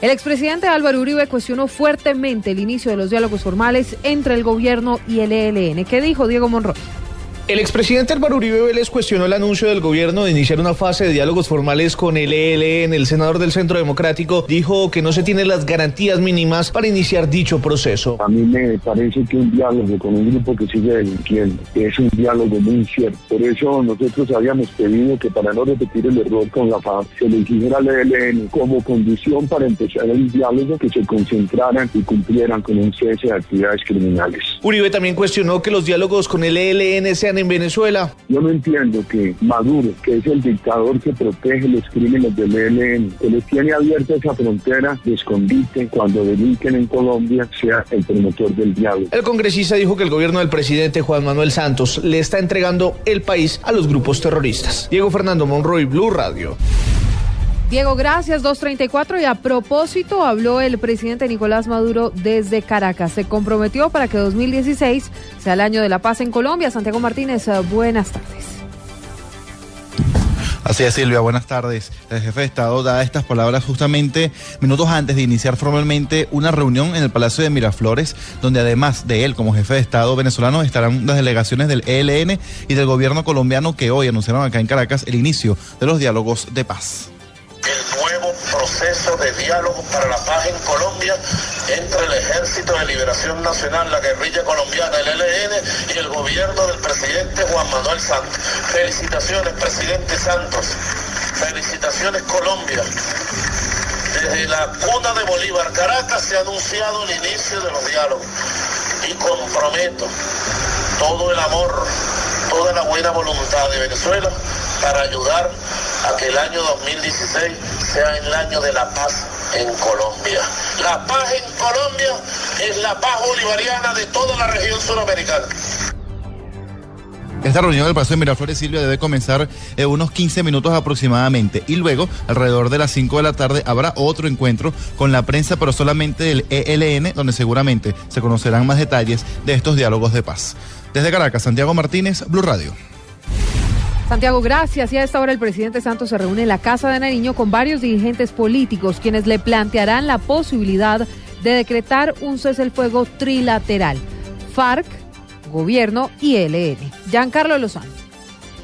El expresidente Álvaro Uribe cuestionó fuertemente el inicio de los diálogos formales entre el gobierno y el ELN. ¿Qué dijo Diego Monroy? El expresidente Álvaro Uribe Vélez cuestionó el anuncio del gobierno de iniciar una fase de diálogos formales con el ELN. El senador del Centro Democrático dijo que no se tienen las garantías mínimas para iniciar dicho proceso. A mí me parece que un diálogo con un grupo que sigue delinquiendo es un diálogo muy incierto. Por eso nosotros habíamos pedido que para no repetir el error con la FARC se le exigiera al ELN como condición para empezar el diálogo que se concentraran y cumplieran con un cese de actividades criminales. Uribe también cuestionó que los diálogos con el ELN sean en Venezuela. Yo no entiendo que Maduro, que es el dictador que protege los crímenes del ELN, que les tiene abierta esa frontera de escondite cuando delinquen en Colombia, sea el promotor del diálogo. El congresista dijo que el gobierno del presidente Juan Manuel Santos le está entregando el país a los grupos terroristas. Diego Fernando Monroy, Blue Radio. Diego, gracias. 234. Y a propósito, habló el presidente Nicolás Maduro desde Caracas. Se comprometió para que 2016 sea el año de la paz en Colombia. Santiago Martínez, eh, buenas tardes. Así es, Silvia, buenas tardes. El jefe de Estado da estas palabras justamente minutos antes de iniciar formalmente una reunión en el Palacio de Miraflores, donde además de él como jefe de Estado venezolano estarán las delegaciones del ELN y del gobierno colombiano que hoy anunciaron acá en Caracas el inicio de los diálogos de paz proceso de diálogo para la paz en Colombia entre el Ejército de Liberación Nacional, la guerrilla colombiana, el ELN y el gobierno del presidente Juan Manuel Santos. Felicitaciones, presidente Santos. Felicitaciones, Colombia. Desde la cuna de Bolívar, Caracas, se ha anunciado el inicio de los diálogos y comprometo todo el amor, toda la buena voluntad de Venezuela para ayudar a que el año 2016 sea el año de la paz en Colombia. La paz en Colombia es la paz bolivariana de toda la región suramericana. Esta reunión del Palacio de Miraflores Silvia debe comenzar en unos 15 minutos aproximadamente y luego, alrededor de las 5 de la tarde, habrá otro encuentro con la prensa, pero solamente del ELN, donde seguramente se conocerán más detalles de estos diálogos de paz. Desde Caracas, Santiago Martínez, Blue Radio. Santiago, gracias. Y a esta hora el presidente Santos se reúne en la Casa de Nariño con varios dirigentes políticos quienes le plantearán la posibilidad de decretar un cese el fuego trilateral. FARC, gobierno y ELN. Giancarlo Lozano.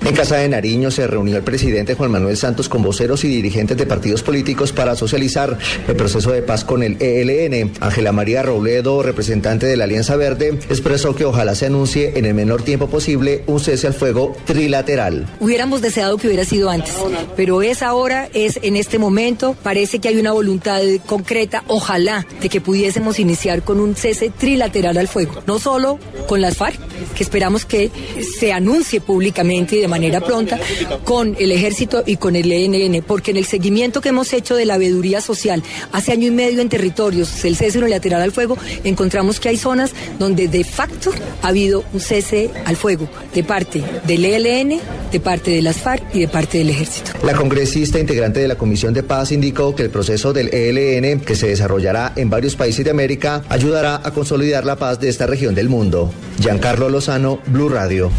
En Casa de Nariño se reunió el presidente Juan Manuel Santos con voceros y dirigentes de partidos políticos para socializar el proceso de paz con el ELN. Ángela María Robledo, representante de la Alianza Verde, expresó que ojalá se anuncie en el menor tiempo posible un cese al fuego trilateral. Hubiéramos deseado que hubiera sido antes, pero es ahora, es en este momento, parece que hay una voluntad concreta, ojalá, de que pudiésemos iniciar con un cese trilateral al fuego, no solo con las FARC, que esperamos que se anuncie públicamente y de manera pronta con el ejército y con el ENN, porque en el seguimiento que hemos hecho de la veeduría social hace año y medio en territorios, el cese unilateral al fuego, encontramos que hay zonas donde de facto ha habido un cese al fuego de parte del ELN, de parte de las FARC y de parte del ejército. La congresista integrante de la Comisión de Paz indicó que el proceso del ELN, que se desarrollará en varios países de América, ayudará a consolidar la paz de esta región del mundo. Giancarlo Lozano, Blue Radio.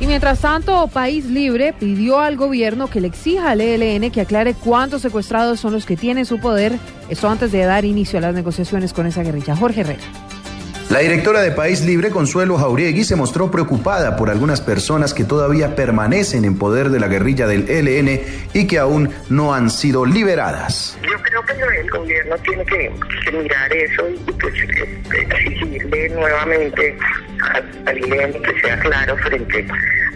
Y mientras tanto, País Libre pidió al gobierno que le exija al ELN que aclare cuántos secuestrados son los que tienen su poder, esto antes de dar inicio a las negociaciones con esa guerrilla. Jorge Herrera. La directora de País Libre, Consuelo Jauregui, se mostró preocupada por algunas personas que todavía permanecen en poder de la guerrilla del ELN y que aún no han sido liberadas. Yo que el gobierno tiene que, mirar eso y pues, exigirle nuevamente al ELN que sea claro frente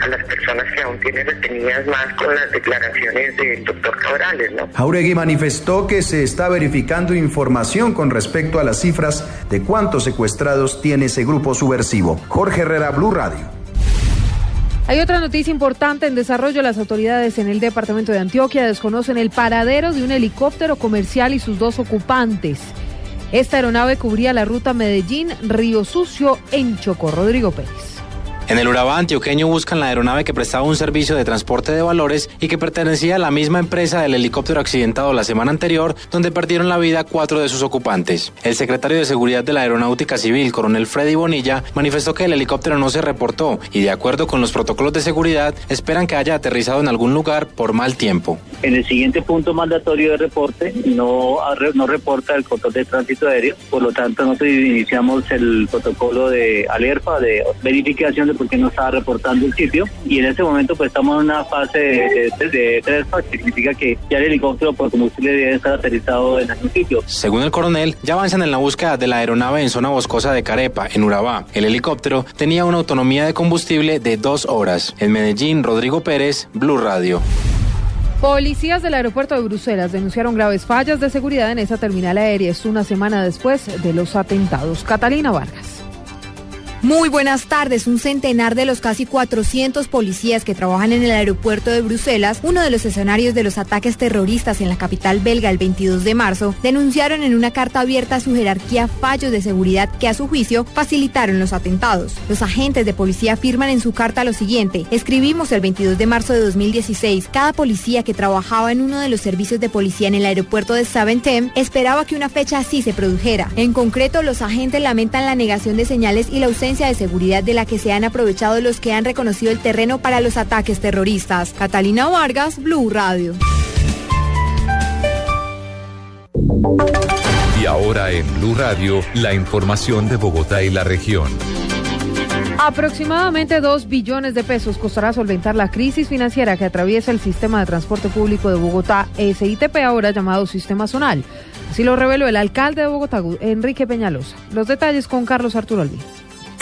a las personas que aún tienen detenidas más con las declaraciones del doctor Cabrales, ¿no? Jauregui manifestó que se está verificando información con respecto a las cifras de cuántos secuestrados tiene ese grupo subversivo. Jorge Herrera, Blue Radio. Hay otra noticia importante en desarrollo. Las autoridades en el departamento de Antioquia desconocen el paradero de un helicóptero comercial y sus dos ocupantes. Esta aeronave cubría la ruta Medellín-Río Sucio en Chocó. Rodrigo Pérez. En el Urabá antioqueño buscan la aeronave que prestaba un servicio de transporte de valores y que pertenecía a la misma empresa del helicóptero accidentado la semana anterior, donde perdieron la vida cuatro de sus ocupantes. El secretario de Seguridad de la Aeronáutica Civil, coronel Freddy Bonilla, manifestó que el helicóptero no se reportó y, de acuerdo con los protocolos de seguridad, esperan que haya aterrizado en algún lugar por mal tiempo. En el siguiente punto mandatorio de reporte, no, no reporta el control de tránsito aéreo, por lo tanto, nosotros iniciamos el protocolo de alerta, de verificación de porque no estaba reportando el sitio y en este momento pues estamos en una fase de, de, tres que significa que ya el helicóptero por combustible debe estar aterrizado en algún sitio. Según el coronel, ya avanzan en la búsqueda de la aeronave en zona boscosa de Carepa, en Urabá. El helicóptero tenía una autonomía de combustible de dos horas. En Medellín, Rodrigo Pérez, Blue Radio. Policías del aeropuerto de Bruselas denunciaron graves fallas de seguridad en esa terminal aérea. Es una semana después de los atentados. Catalina Vargas. Muy buenas tardes. Un centenar de los casi 400 policías que trabajan en el aeropuerto de Bruselas, uno de los escenarios de los ataques terroristas en la capital belga el 22 de marzo, denunciaron en una carta abierta a su jerarquía fallos de seguridad que a su juicio facilitaron los atentados. Los agentes de policía afirman en su carta lo siguiente. Escribimos el 22 de marzo de 2016. Cada policía que trabajaba en uno de los servicios de policía en el aeropuerto de Saventem esperaba que una fecha así se produjera. En concreto, los agentes lamentan la negación de señales y la ausencia de seguridad de la que se han aprovechado los que han reconocido el terreno para los ataques terroristas. Catalina Vargas, Blue Radio. Y ahora en Blue Radio, la información de Bogotá y la región. Aproximadamente 2 billones de pesos costará solventar la crisis financiera que atraviesa el sistema de transporte público de Bogotá, SITP, ahora llamado Sistema Zonal. Así lo reveló el alcalde de Bogotá, Enrique Peñalosa. Los detalles con Carlos Arturo Alvin.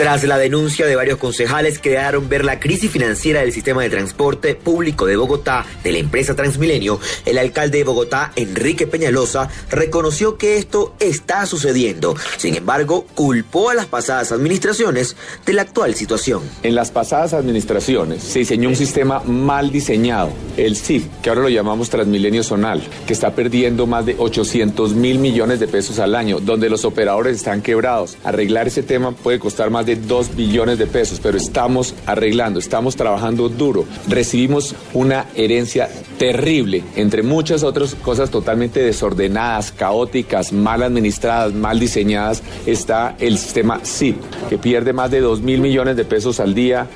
Tras la denuncia de varios concejales que dejaron ver la crisis financiera del sistema de transporte público de Bogotá de la empresa Transmilenio, el alcalde de Bogotá, Enrique Peñalosa, reconoció que esto está sucediendo. Sin embargo, culpó a las pasadas administraciones de la actual situación. En las pasadas administraciones se diseñó un sistema mal diseñado, el CIF, que ahora lo llamamos Transmilenio Zonal, que está perdiendo más de 800 mil millones de pesos al año, donde los operadores están quebrados. Arreglar ese tema puede costar más de 2 billones de pesos, pero estamos arreglando, estamos trabajando duro. Recibimos una herencia terrible, entre muchas otras cosas totalmente desordenadas, caóticas, mal administradas, mal diseñadas, está el sistema SIP, que pierde más de 2 mil millones de pesos al día,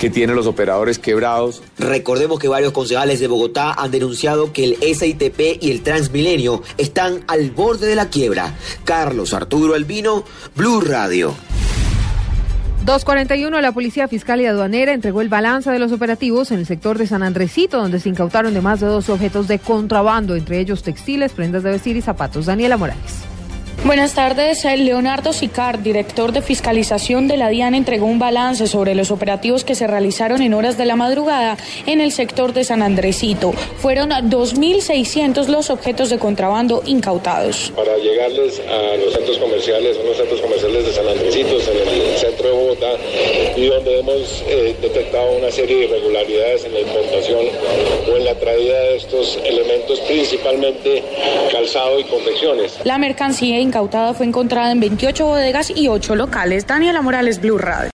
que tiene los operadores quebrados. Recordemos que varios concejales de Bogotá han denunciado que el SITP y el Transmilenio están al borde de la quiebra. Carlos Arturo Albino, Blue Radio. 241, la Policía Fiscal y Aduanera entregó el balance de los operativos en el sector de San Andresito, donde se incautaron de más de dos objetos de contrabando, entre ellos textiles, prendas de vestir y zapatos. Daniela Morales. Buenas tardes. Leonardo Sicar, director de fiscalización de la DIAN, entregó un balance sobre los operativos que se realizaron en horas de la madrugada en el sector de San Andresito. Fueron 2.600 los objetos de contrabando incautados. Para llegarles a los centros comerciales, unos centros comerciales de San Andresito, en el centro Y donde hemos eh, detectado una serie de irregularidades en la importación o en la traída de estos elementos, principalmente calzado y confecciones. La mercancía incautada fue encontrada en 28 bodegas y 8 locales. Daniela Morales, Blue Radio.